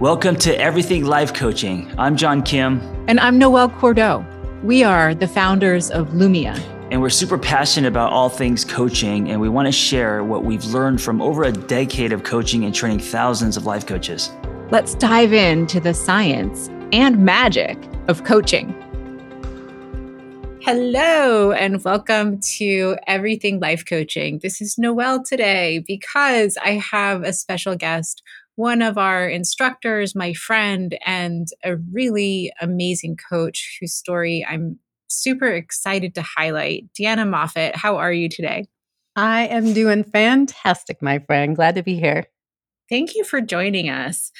Welcome to Everything Life Coaching. I'm John Kim. And I'm Noelle Cordeaux. We are the founders of Lumia. And we're super passionate about all things coaching, and we want to share what we've learned from over a decade of coaching and training thousands of life coaches. Let's dive into the science and magic of coaching. Hello, and welcome to Everything Life Coaching. This is Noelle today because I have a special guest, one of our instructors, my friend, and a really amazing coach whose story I'm super excited to highlight. Deanna Moffat, how are you today? I am doing fantastic, my friend. Glad to be here. Thank you for joining us.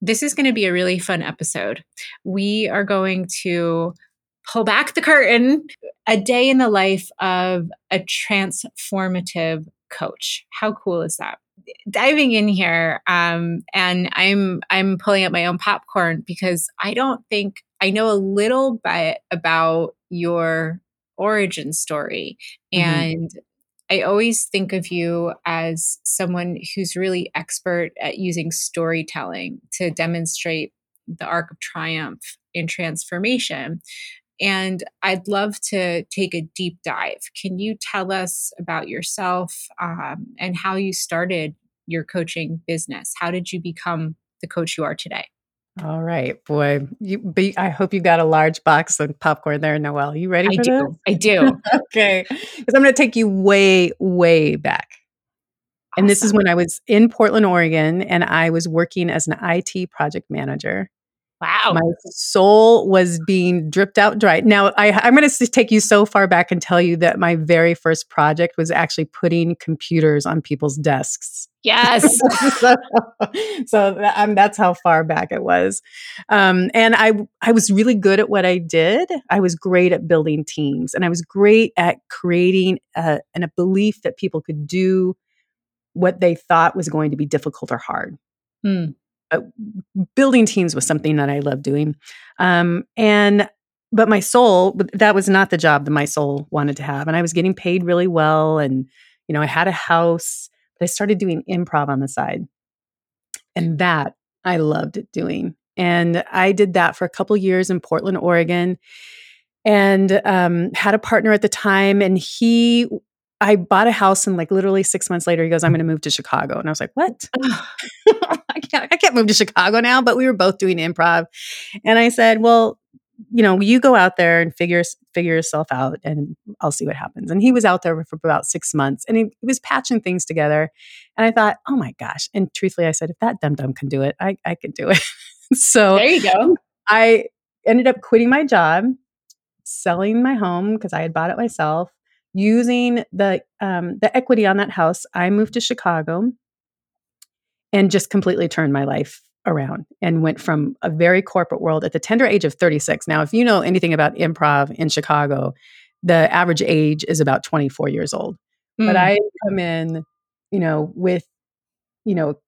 This is going to be a really fun episode. We are going to pull back the curtain a day in the life of a transformative coach. How cool is that? Diving in here, um, and I'm I'm pulling up my own popcorn because I don't think I know a little bit about your origin story, mm-hmm. and I always think of you as someone who's really expert at using storytelling to demonstrate the arc of triumph in transformation. And I'd love to take a deep dive. Can you tell us about yourself um, and how you started your coaching business? How did you become the coach you are today? All right, boy. You, I hope you got a large box of popcorn there, Noelle. You ready I for do. this? I do. okay, because I'm going to take you way, way back. Awesome. And this is when I was in Portland, Oregon, and I was working as an IT project manager. Wow. My soul was being dripped out dry. Now, I, am going to take you so far back and tell you that my very first project was actually putting computers on people's desks. Yes. so, so that, um, that's how far back it was. Um, and I, I was really good at what I did. I was great at building teams and I was great at creating a, and a belief that people could do what they thought was going to be difficult or hard. Hmm uh, building teams was something that I loved doing. Um, and but my soul that was not the job that my soul wanted to have and i was getting paid really well and you know i had a house but i started doing improv on the side and that i loved doing and i did that for a couple years in portland oregon and um, had a partner at the time and he I bought a house and like literally six months later, he goes, I'm going to move to Chicago. And I was like, what? I, can't, I can't move to Chicago now, but we were both doing improv. And I said, well, you know, you go out there and figure, figure yourself out and I'll see what happens. And he was out there for about six months and he, he was patching things together. And I thought, oh my gosh. And truthfully, I said, if that dum dum can do it, I, I can do it. so there you go. I ended up quitting my job, selling my home because I had bought it myself using the um, the equity on that house, I moved to Chicago and just completely turned my life around and went from a very corporate world at the tender age of 36. Now, if you know anything about improv in Chicago, the average age is about 24 years old. Mm. But I come in, you know, with, you know,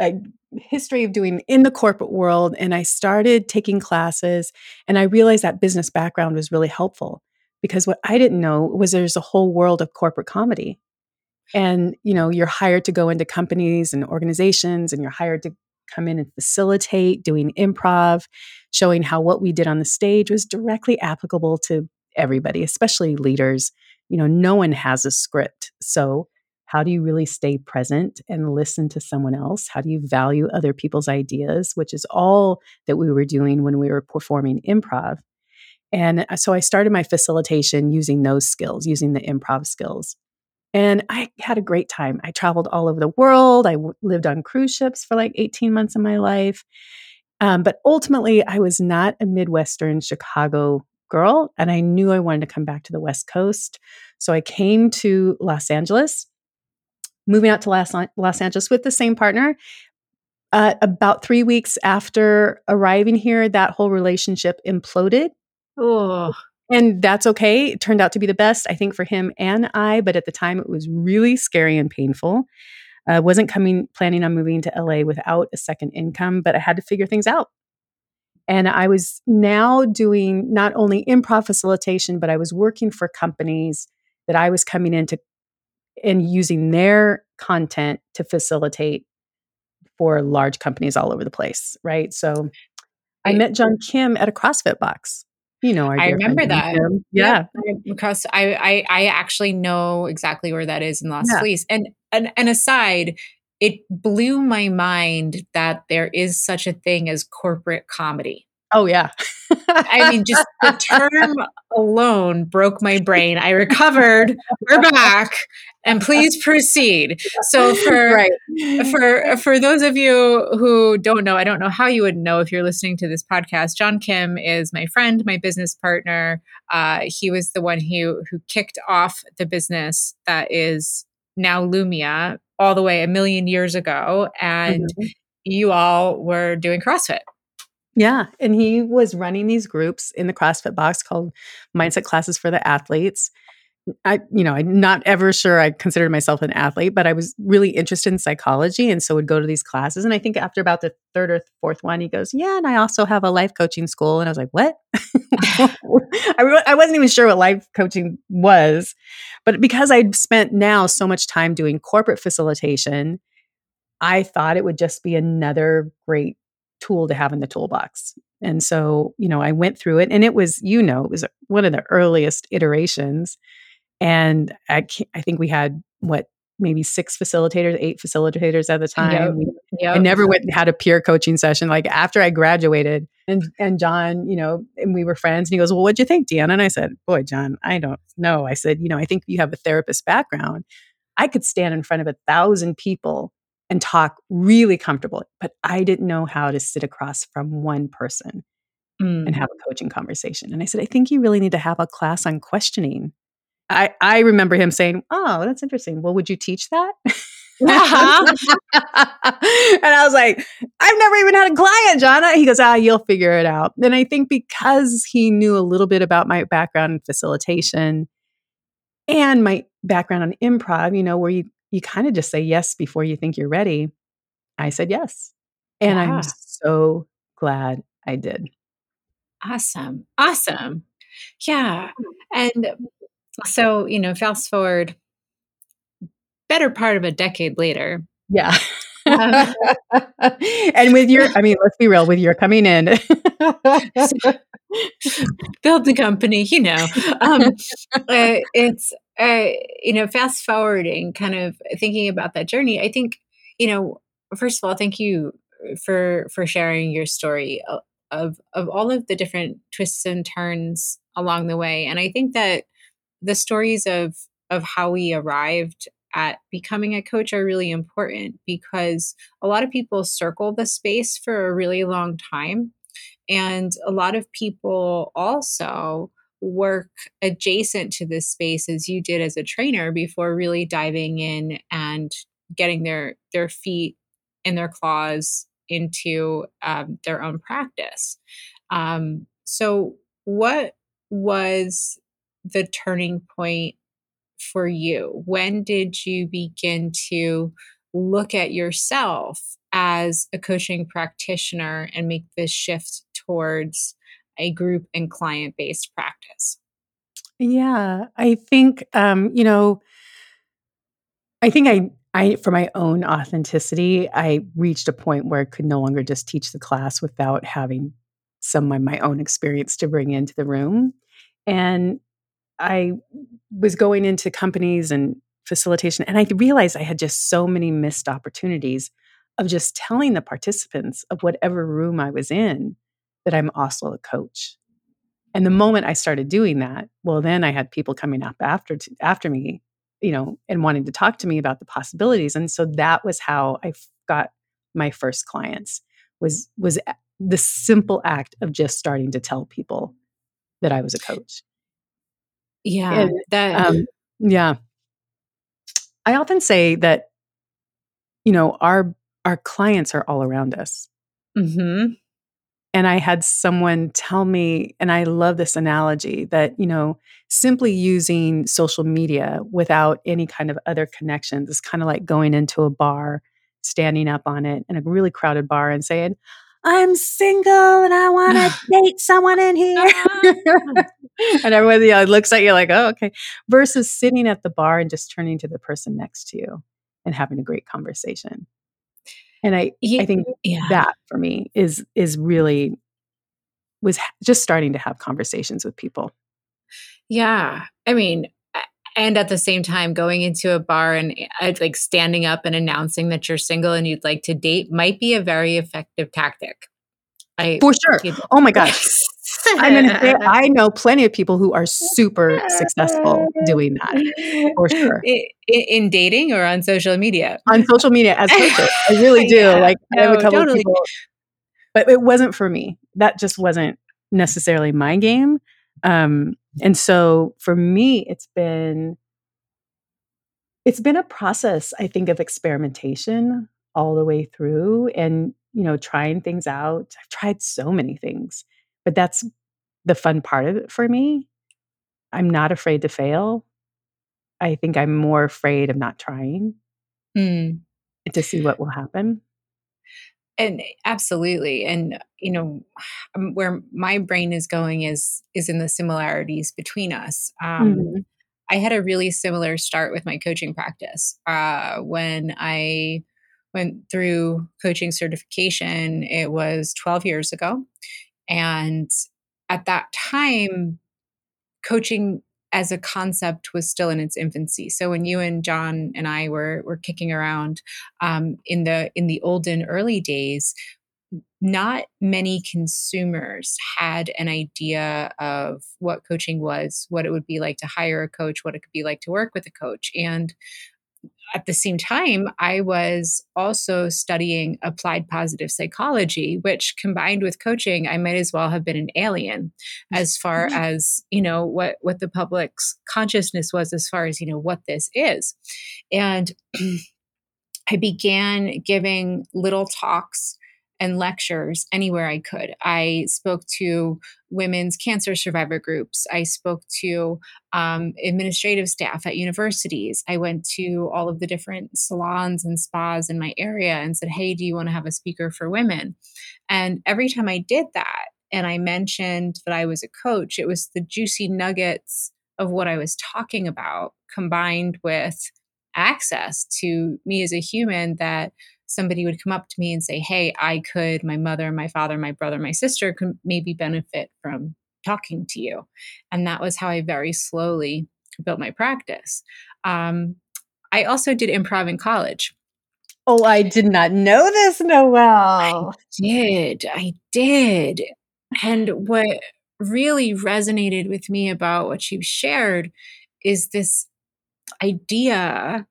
a history of doing in the corporate world and I started taking classes and I realized that business background was really helpful because what I didn't know was there's a whole world of corporate comedy. And, you know, you're hired to go into companies and organizations and you're hired to come in and facilitate doing improv, showing how what we did on the stage was directly applicable to everybody, especially leaders. You know, no one has a script. So, how do you really stay present and listen to someone else? How do you value other people's ideas, which is all that we were doing when we were performing improv? And uh, so I started my facilitation using those skills, using the improv skills. And I had a great time. I traveled all over the world. I w- lived on cruise ships for like 18 months of my life. Um, but ultimately, I was not a Midwestern Chicago girl. And I knew I wanted to come back to the West Coast. So I came to Los Angeles, moving out to Los, Los Angeles with the same partner. Uh, about three weeks after arriving here, that whole relationship imploded Oh. And that's okay. It turned out to be the best, I think, for him and I. But at the time, it was really scary and painful. I uh, wasn't coming, planning on moving to LA without a second income, but I had to figure things out. And I was now doing not only improv facilitation, but I was working for companies that I was coming into and using their content to facilitate for large companies all over the place, right? So I met John Kim at a CrossFit box. You know, I remember that. Yeah, because I, I I actually know exactly where that is in Las yeah. Feliz. And, and and aside, it blew my mind that there is such a thing as corporate comedy. Oh yeah. I mean, just the term alone broke my brain. I recovered. We're back, and please proceed. So for right. for for those of you who don't know, I don't know how you would know if you're listening to this podcast. John Kim is my friend, my business partner. Uh, he was the one who who kicked off the business that is now Lumia all the way a million years ago, and mm-hmm. you all were doing CrossFit. Yeah. And he was running these groups in the CrossFit box called Mindset Classes for the Athletes. I, you know, I'm not ever sure I considered myself an athlete, but I was really interested in psychology. And so would go to these classes. And I think after about the third or fourth one, he goes, Yeah, and I also have a life coaching school. And I was like, What? I, re- I wasn't even sure what life coaching was. But because I'd spent now so much time doing corporate facilitation, I thought it would just be another great tool to have in the toolbox. And so, you know, I went through it and it was, you know, it was one of the earliest iterations. And I, I think we had what, maybe six facilitators, eight facilitators at the time. Yep. Yep. I never went and had a peer coaching session. Like after I graduated and, and John, you know, and we were friends and he goes, well, what'd you think, Deanna? And I said, boy, John, I don't know. I said, you know, I think you have a therapist background. I could stand in front of a thousand people and talk really comfortable. But I didn't know how to sit across from one person mm. and have a coaching conversation. And I said, I think you really need to have a class on questioning. I, I remember him saying, Oh, that's interesting. Well, would you teach that? Uh-huh. and I was like, I've never even had a client, Jonna. He goes, Ah, you'll figure it out. And I think because he knew a little bit about my background in facilitation and my background on improv, you know, where you you kind of just say yes before you think you're ready. I said yes. And yeah. I'm so glad I did. Awesome. Awesome. Yeah. And so, you know, fast forward better part of a decade later. Yeah. Um, and with your, I mean, let's be real, with your coming in, build the company, you know, um, uh, it's, uh, you know, fast forwarding, kind of thinking about that journey, I think, you know, first of all, thank you for for sharing your story of of all of the different twists and turns along the way. And I think that the stories of of how we arrived at becoming a coach are really important because a lot of people circle the space for a really long time. And a lot of people also work adjacent to this space as you did as a trainer before really diving in and getting their their feet and their claws into um, their own practice. Um, so what was the turning point for you? When did you begin to look at yourself as a coaching practitioner and make this shift towards a group and client based practice? Yeah, I think um, you know, I think I I for my own authenticity, I reached a point where I could no longer just teach the class without having some of my own experience to bring into the room. And I was going into companies and facilitation and I realized I had just so many missed opportunities of just telling the participants of whatever room I was in that I'm also a coach. And the moment I started doing that, well, then I had people coming up after after me, you know, and wanting to talk to me about the possibilities. And so that was how I got my first clients. Was was the simple act of just starting to tell people that I was a coach. Yeah, and, that um, yeah. I often say that you know our our clients are all around us. Mm-hmm. And I had someone tell me, and I love this analogy that, you know, simply using social media without any kind of other connections is kind of like going into a bar, standing up on it in a really crowded bar and saying, I'm single and I want to date someone in here. Ah. and everyone you know, looks at you like, oh, okay. Versus sitting at the bar and just turning to the person next to you and having a great conversation. And I I think yeah. that for me is is really was just starting to have conversations with people. Yeah. I mean, and at the same time, going into a bar and uh, like standing up and announcing that you're single and you'd like to date might be a very effective tactic. I, For sure. Oh my gosh. I'm gonna say I know plenty of people who are super successful doing that for sure. I- i- in dating or on social media. on social media as coaches. I really do. Yeah, like I have a couple totally. of people, but it wasn't for me. That just wasn't necessarily my game. Um, and so for me, it's been it's been a process, I think, of experimentation all the way through, and you know, trying things out. I've tried so many things, but that's the fun part of it for me. I'm not afraid to fail. I think I'm more afraid of not trying Mm. to see what will happen. and absolutely and you know um, where my brain is going is is in the similarities between us um Mhm. i had a really similar start with my coaching practice uh when i went through coaching certification it was 12 years ago and at that time coaching as a concept was still in its infancy. So when you and john and i were were kicking around um, in the in the olden early days not many consumers had an idea of what coaching was what it would be like to hire a coach what it could be like to work with a coach. And at the same time, I was also studying applied positive psychology, which combined with coaching, I might as well have been an alien as far mm-hmm. as, you know, what, what the public's consciousness was as far as, you know, what this is. And I began giving little talks and lectures anywhere I could. I spoke to women's cancer survivor groups. I spoke to um, administrative staff at universities. I went to all of the different salons and spas in my area and said, Hey, do you want to have a speaker for women? And every time I did that, and I mentioned that I was a coach, it was the juicy nuggets of what I was talking about combined with access to me as a human that somebody would come up to me and say, Hey, I could, my mother, my father, my brother, my sister could maybe benefit from talking to you. And that was how I very slowly built my practice. Um, I also did improv in college. Oh, I did not know this, Noelle. I did, I did. And what really resonated with me about what you shared is this idea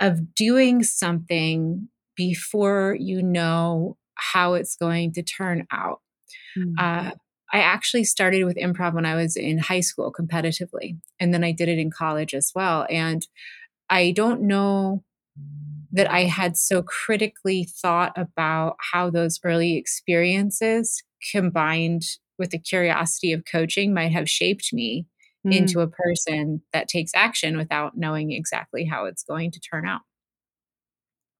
of doing something before you know how it's going to turn out. Mm. Uh, I actually started with improv when I was in high school competitively, and then I did it in college as well. And I don't know that I had so critically thought about how those early experiences combined with the curiosity of coaching might have shaped me Mm. into a person that takes action without knowing exactly how it's going to turn out.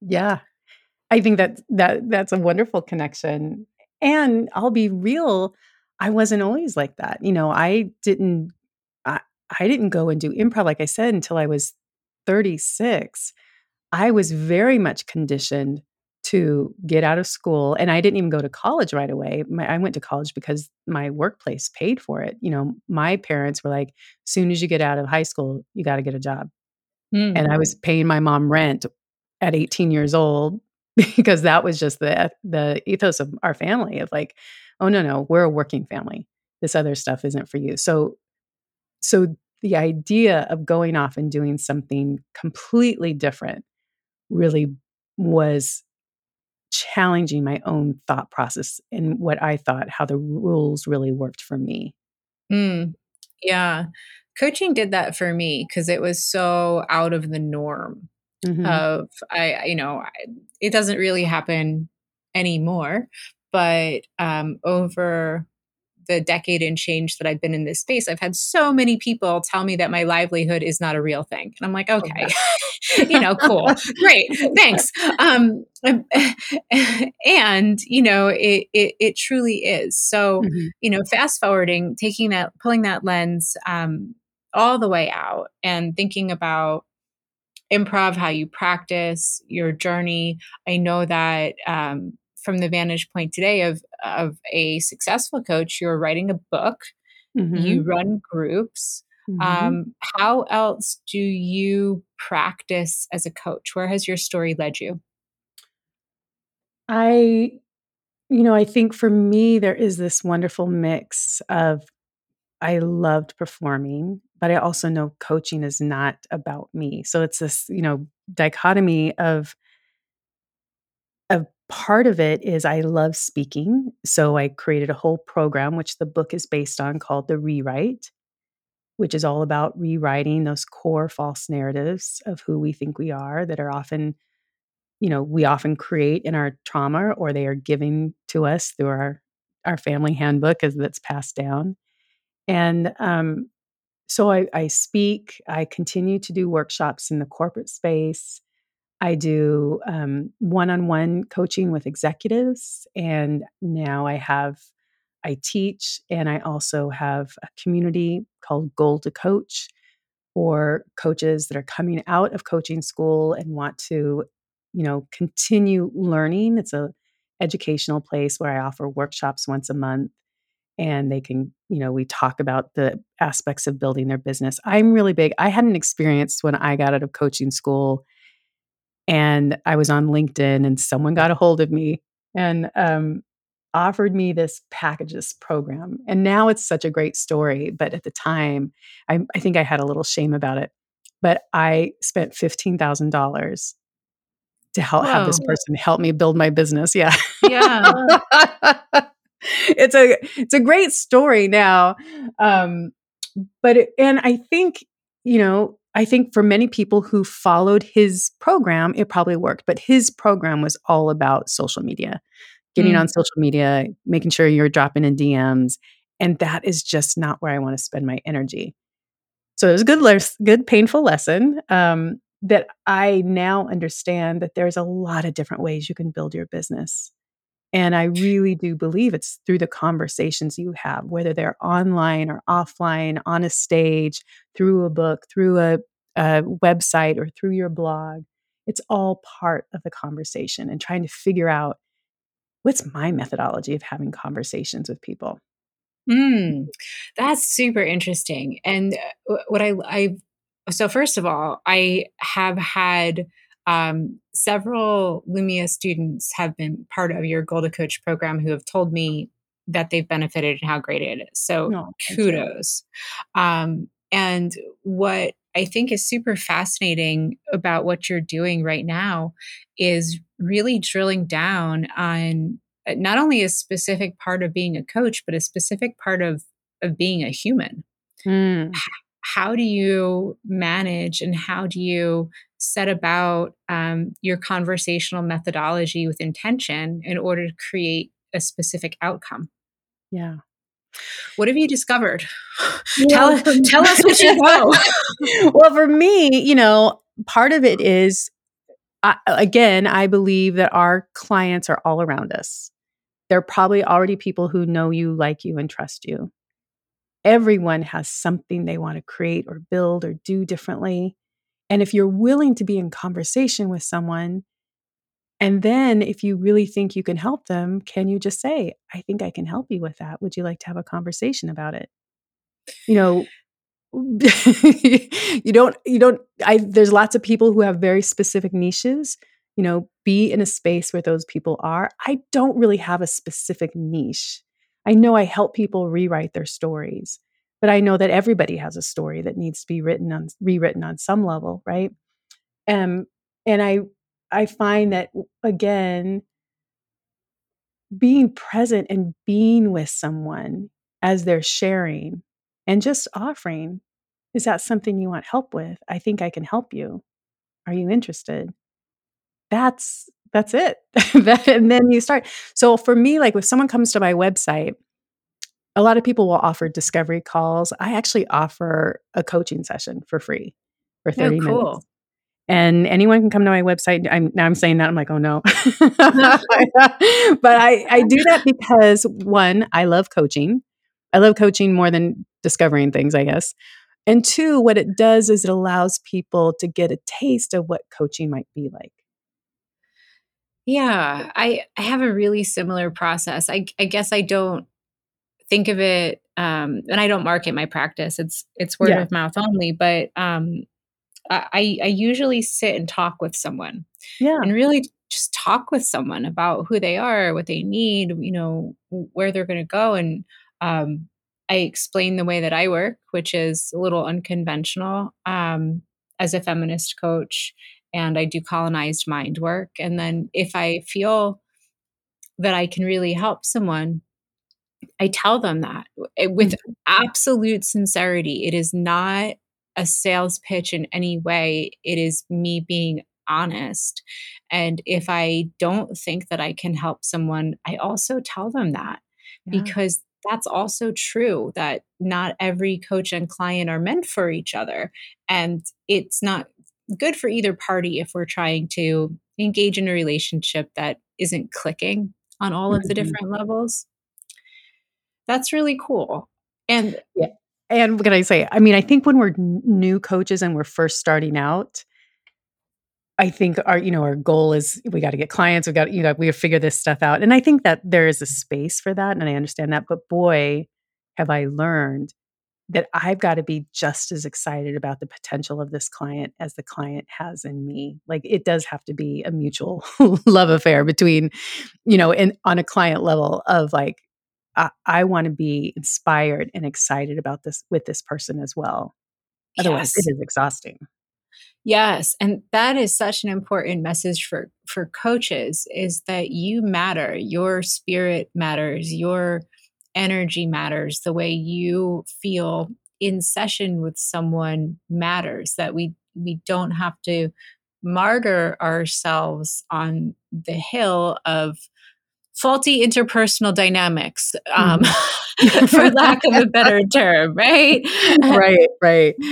Yeah. I think that that that's a wonderful connection. And I'll be real, I wasn't always like that. You know, I didn't I, I didn't go and do improv like I said until I was 36. I was very much conditioned to get out of school and I didn't even go to college right away. My, I went to college because my workplace paid for it. You know, my parents were like, soon as you get out of high school, you got to get a job. Mm. And I was paying my mom rent at 18 years old because that was just the the ethos of our family of like, oh no, no, we're a working family. This other stuff isn't for you. So so the idea of going off and doing something completely different really was challenging my own thought process and what I thought how the rules really worked for me. Mm. Yeah. Coaching did that for me because it was so out of the norm Mhm. of I you know, I, it doesn't really happen anymore, but um over the decade and change that I've been in this space, I've had so many people tell me that my livelihood is not a real thing. And I'm like, okay, you know, cool, great, thanks. Um, and you know, it, it it truly is. So, Mhm. you know, fast forwarding, taking that, pulling that lens um, all the way out, and thinking about improv, how you practice, your journey. I know that um, from the vantage point today of of a successful coach, you're writing a book, mm-hmm. you run groups. Mm-hmm. Um, how else do you practice as a coach? Where has your story led you? I, you know, I think for me, there is this wonderful mix of I loved performing, but I also know coaching is not about me. So it's this, you know, dichotomy of a part of it is I love speaking. So I created a whole program, which the book is based on, called The Rewrite, which is all about rewriting those core false narratives of who we think we are that are often, you know, we often create in our trauma or they are given to us through our our family handbook as that's passed down. And um, so I, I speak, I continue to do workshops in the corporate space. I do one on one coaching with executives. And now I have, I teach, and I also have a community called Goal to Coach for coaches that are coming out of coaching school and want to, you know, continue learning. It's a educational place where I offer workshops once a month and they can, you know, we talk about the aspects of building their business. I'm really big. I had an experience when I got out of coaching school and I was on LinkedIn and someone got a hold of me and um, offered me this packages program. And now it's such a great story. But at the time, I, I think I had a little shame about it. But I spent $15,000 to help Whoa. have this person help me build my business. Yeah. Yeah. it's a it's a great story now um but it, and i think you know i think for many people who followed his program it probably worked but his program was all about social media getting mm. on social media making sure you're dropping in dms and that is just not where i want to spend my energy so it was a good les- good painful lesson um, that i now understand that there's a lot of different ways you can build your business and I really do believe it's through the conversations you have, whether they're online or offline, on a stage, through a book, through a, a website, or through your blog. It's all part of the conversation and trying to figure out what's my methodology of having conversations with people. Mm, that's super interesting. And uh, what I, I, so first of all, I have had um, several Lumia students have been part of your Goal to Coach program who have told me that they've benefited and how great it is. So oh, kudos. Um, and what I think is super fascinating about what you're doing right now is really drilling down on uh, not only a specific part of being a coach, but a specific part of of being a human. Mm. How do you manage and how do you set about um, your conversational methodology with intention in order to create a specific outcome. Yeah. What have you discovered? tell, tell us what you know. well, for me, you know, part of it is, I, again, I believe that our clients are all around us. They're probably already people who know you, like you, and trust you. Everyone has something they want to create or build or do differently. And if you're willing to be in conversation with someone, and then if you really think you can help them, can you just say, I think I can help you with that? Would you like to have a conversation about it? You know, you don't, you don't, I, there's lots of people who have very specific niches. You know, be in a space where those people are. I don't really have a specific niche. I know I help people rewrite their stories but I know that everybody has a story that needs to be written on rewritten on some level, right? Um, and I I find that again, being present and being with someone as they're sharing and just offering, is that something you want help with? I think I can help you. Are you interested? That's that's it. that, and then you start. So for me, like if someone comes to my website a lot of people will offer discovery calls. I actually offer a coaching session for free for 30 oh, cool. minutes. And anyone can come to my website. I'm now I'm saying that I'm like, oh no. but I, I do that because one, I love coaching. I love coaching more than discovering things, I guess. And two, what it does is it allows people to get a taste of what coaching might be like. Yeah, I I have a really similar process. I I guess I don't think of it um and I don't market my practice. It's it's word Yeah. of mouth only, but um I I usually sit and talk with someone Yeah. and really just talk with someone about who they are, what they need, you know, where they're going to go and um I explain the way that I work, which is a little unconventional um as a feminist coach and I do colonized mind work and then if I feel that I can really help someone, I tell them that eh, with Mhm. absolute sincerity. It is not a sales pitch in any way. It is me being honest. And if I don't think that I can help someone, I also tell them that Yeah. because that's also true that not every coach and client are meant for each other. And it's not good for either party if we're trying to engage in a relationship that isn't clicking on all of the Mhm. different levels. That's really cool. And Yeah. And what can I say? I mean, I think when we're n- new coaches and we're first starting out, I think our, you know, our goal is we got to get clients. We got, you know, we got to figure this stuff out. And I think that there is a space for that. And I understand that. But boy, have I learned that I've got to be just as excited about the potential of this client as the client has in me. Like it does have to be a mutual love affair between, you know, and on a client level of like, I, I want to be inspired and excited about this with this person as well. Otherwise, yes, it is exhausting. yes, and that is such an important message for for coaches is that you matter. Your spirit matters. Your energy matters. The way you feel in session with someone matters. That we we don't have to martyr ourselves on the hill of faulty interpersonal dynamics, um, Mhm. for lack of a better term, right? right, right.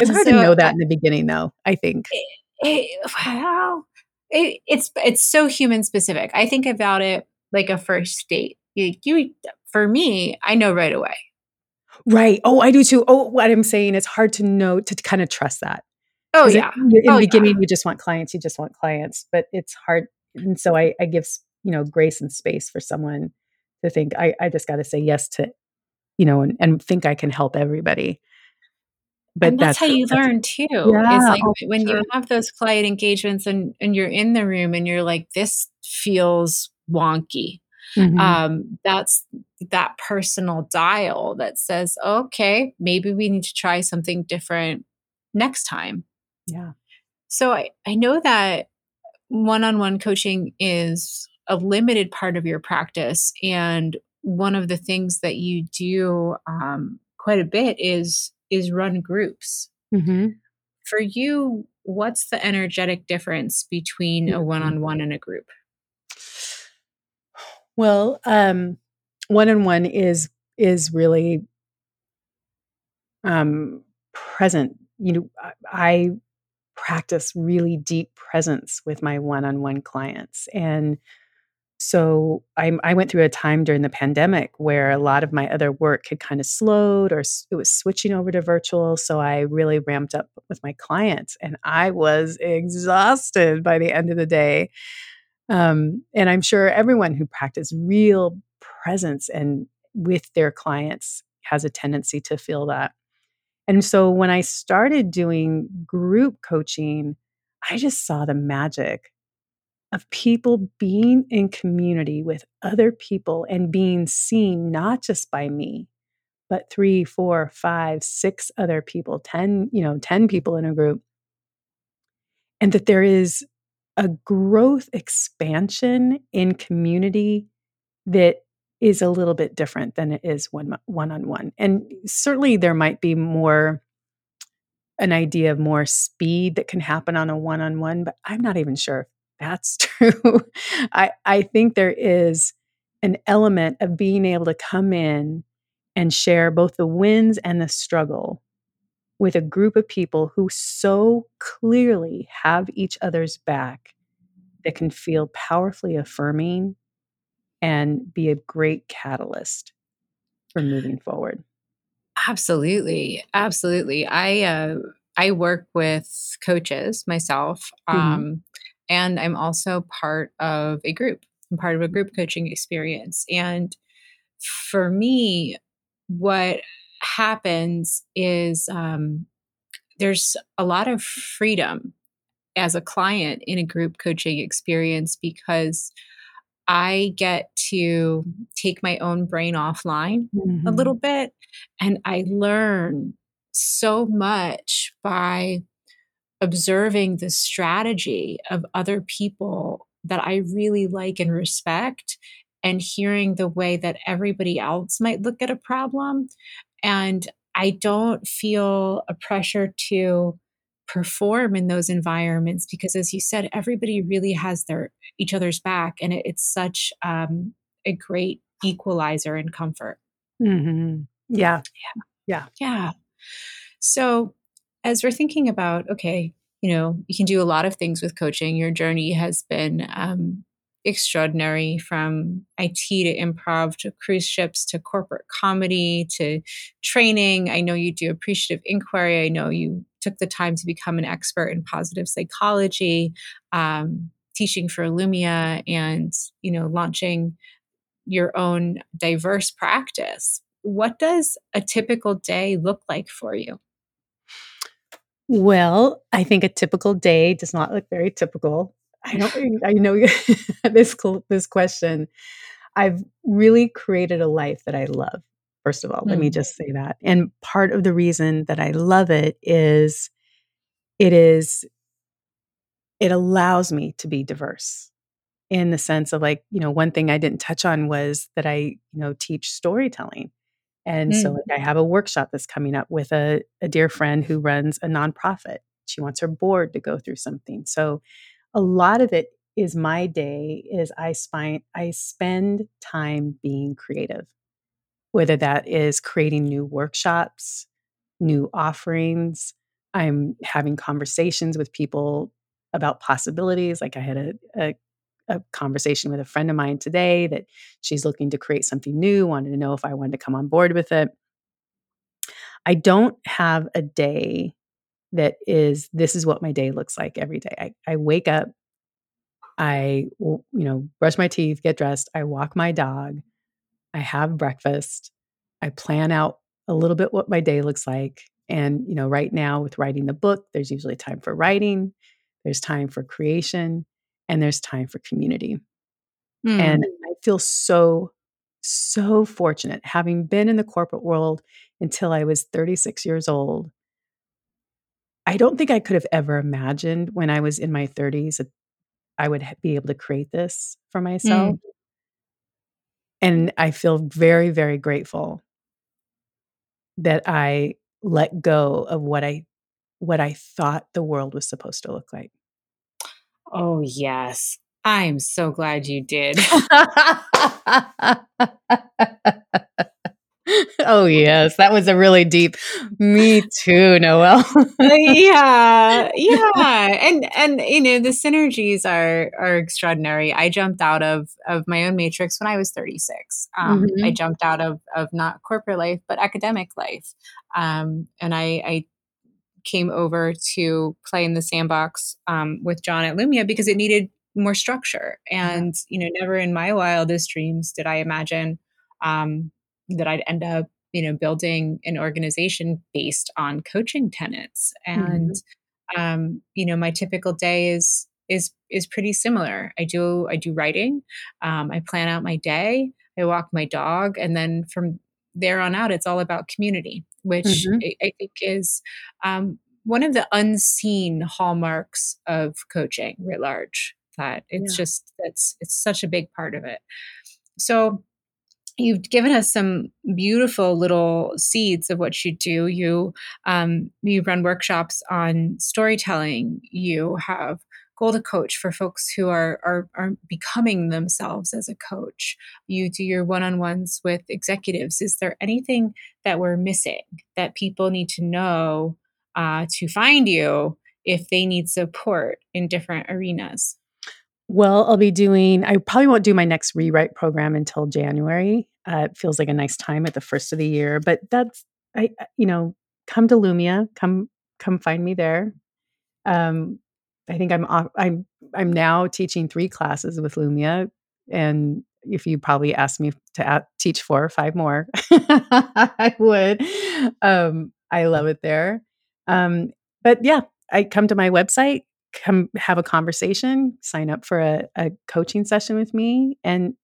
It's hard to know that uh, in the beginning, though. I think. it, it, wow, it, it's it's so human specific. I think about it like a first date. You, you, for me, I know right away. Right. Oh, I do too. Oh, what I'm saying, it's hard to know to kind of trust that. Oh it yeah, in oh the yeah, beginning, you just want clients, you just want clients, but it's hard and so I I give you know, grace and space for someone to think, I I just gotta say yes to you know, and and think I can help everybody. But and that's how you that's learn too. Is like oh, when you have those client engagements and and you're in the room and you're like, this feels wonky. Mhm. um, that's that personal dial that says, okay, maybe we need to try something different next time. Yeah. So I, I know that one on one coaching is a limited part of your practice. And one of the things that you do um, quite a bit is is run groups. Mm-hmm. For you, what's the energetic difference between a one on one and a group? Well, um, one-on-one is is really, um, present. You know, I practice really deep presence with my one-on-one clients, and so i I went through a time during the pandemic where a lot of my other work had kind of slowed or it was switching over to virtual. So I really ramped up with my clients and I was exhausted by the end of the day. Um, and I'm sure everyone who practices real presence and with their clients has a tendency to feel that. And so when I started doing group coaching, I just saw the magic of people being in community with other people and being seen not just by me, but three, four, five, six other people, 10, you know, 10 people in a group. And that there is a growth expansion in community that is a little bit different than it is one one on one. And certainly there might be more an idea of more speed that can happen on a one-on-one, but I'm not even sure if that's true. I I think there is an element of being able to come in and share both the wins and the struggle with a group of people who so clearly have each other's back that can feel powerfully affirming and be a great catalyst for moving forward. Absolutely. Absolutely. I uh I work with coaches myself. Mhm. Um and I'm also part of a group. I'm part of a group coaching experience. And for me, what happens is um there's a lot of freedom as a client in a group coaching experience because I get to take my own brain offline a little bit, and I learn so much by observing the strategy of other people that I really like and respect, and hearing the way that everybody else might look at a problem. And I don't feel a pressure to perform in those environments because, as you said, everybody really has their each other's back, and it, it's such um, a great equalizer and comfort. Mhm. Yeah. Yeah. Yeah. So, as we're thinking about, okay, you know, you can do a lot of things with coaching. Your journey has been um, extraordinary from IT to improv to cruise ships to corporate comedy to training. I know you do appreciative inquiry. I know you took the time to become an expert in positive psychology, um, teaching for Lumia, and you know, launching your own diverse practice. What does a typical day look like for you? Well, I think a typical day does not look very typical. I don't I know this this question. I've really created a life that I love, first of all, let me Mm, just say that, and part of the reason that I love it is it is it allows me to be diverse in the sense of, like, you know, one thing I didn't touch on was that I, you know, teach storytelling. And so, mm, like, I have a workshop that's coming up with a a dear friend who runs a nonprofit. She wants her board to go through something. So, a lot of it is my day is I spine I spend time being creative, whether that is creating new workshops, new offerings. I'm having conversations with people about possibilities. Like I had a, a a conversation with a friend of mine today that she's looking to create something new, wanted to know if I wanted to come on board with it. I don't have a day that is this is what my day looks like every day. I, I wake up, I you know, brush my teeth, get dressed, I walk my dog, I have breakfast, I plan out a little bit what my day looks like. And, you know, right now with writing the book, there's usually time for writing, there's time for creation, and there's time for community. And mm. I feel so, so fortunate having been in the corporate world until I was 36 years old. I don't think I could have ever imagined when I was in my 30s that I would ha- be able to create this for myself. Mm. And I feel very, very grateful that I let go of what I what I thought the world was supposed to look like. Oh, yes. I'm so glad you did. oh yes, that was a really deep. Me too, Noelle. yeah, yeah, and and you know the synergies are are extraordinary. I jumped out of of my own matrix when I was 36. Um, I Mhm, jumped out of of not corporate life but academic life, um, and I, I came over to play in the sandbox um, with John at Lumia because it needed more structure. And, you know, never in my wildest dreams did I imagine um, that I'd end up, you know, building an organization based on coaching tenets. And, mhm, um, you know, my typical day is is is pretty similar. I do I do writing. Um, I plan out my day. I walk my dog, and then from there on out, it's all about community, which mhm, I, I think is um, one of the unseen hallmarks of coaching writ large. That it's yeah, just that's it's such a big part of it. So you've given us some beautiful little seeds of what you do. You um, you run workshops on storytelling. You have Goal to Coach for folks who are, are are becoming themselves as a coach. You do your one-on-ones with executives. Is there anything that we're missing that people need to know uh, to find you if they need support in different arenas? Well, I'll be doing I probably won't do my next rewrite program until January. Uh, it feels like a nice time at the first of the year, but that's I, you know, come to Lumia, come, come find me there. Um, I think I'm, off, I'm, I'm now teaching three classes with Lumia. And if you probably asked me to teach four or five more, I would. Um, I love it there. Um, but yeah, I come to my website, come have a conversation, sign up for a, a coaching session with me, and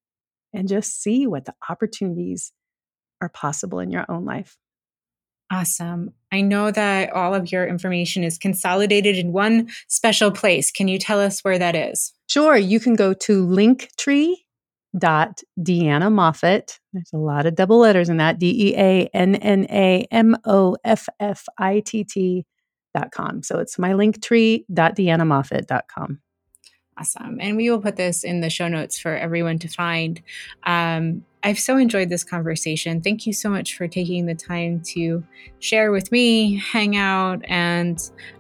and just see what the opportunities are possible in your own life. Awesome. I know that all of your information is consolidated in one special place. Can you tell us where that is? Sure. You can go to linktree dot Deanna Moffitt. There's a lot of double letters in that. D E A N N A M O F F I T T dot com. So it's my link tree dot Deanna Moffitt dot com. Awesome. And we will put this in the show notes for everyone to find. Um, I've so enjoyed this conversation. Thank you so much for taking the time to share with me, hang out, and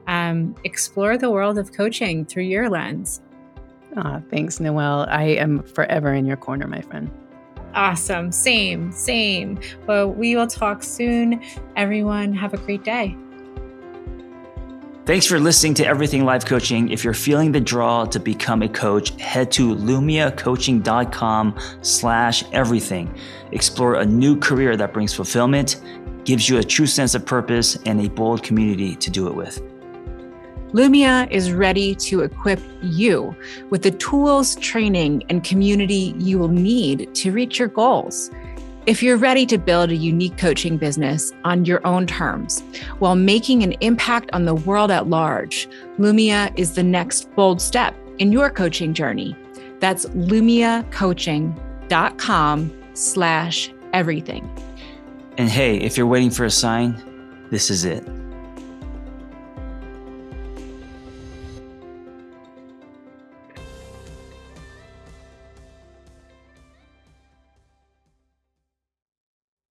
um, explore the world of coaching through your lens. Oh, thanks, Noelle. I am forever in your corner, my friend. Awesome. Same, same. Well, we will talk soon. Everyone, have a great day. Thanks for listening to Everything Life Coaching. If you're feeling the draw to become a coach, head to lumiacoaching.com slash everything. Explore a new career that brings fulfillment, gives you a true sense of purpose, and a bold community to do it with. Lumia is ready to equip you with the tools, training, and community you will need to reach your goals. If you're ready to build a unique coaching business on your own terms while making an impact on the world at large, Lumia is the next bold step in your coaching journey. That's lumiacoaching.com slash everything. And hey, if you're waiting for a sign, this is it.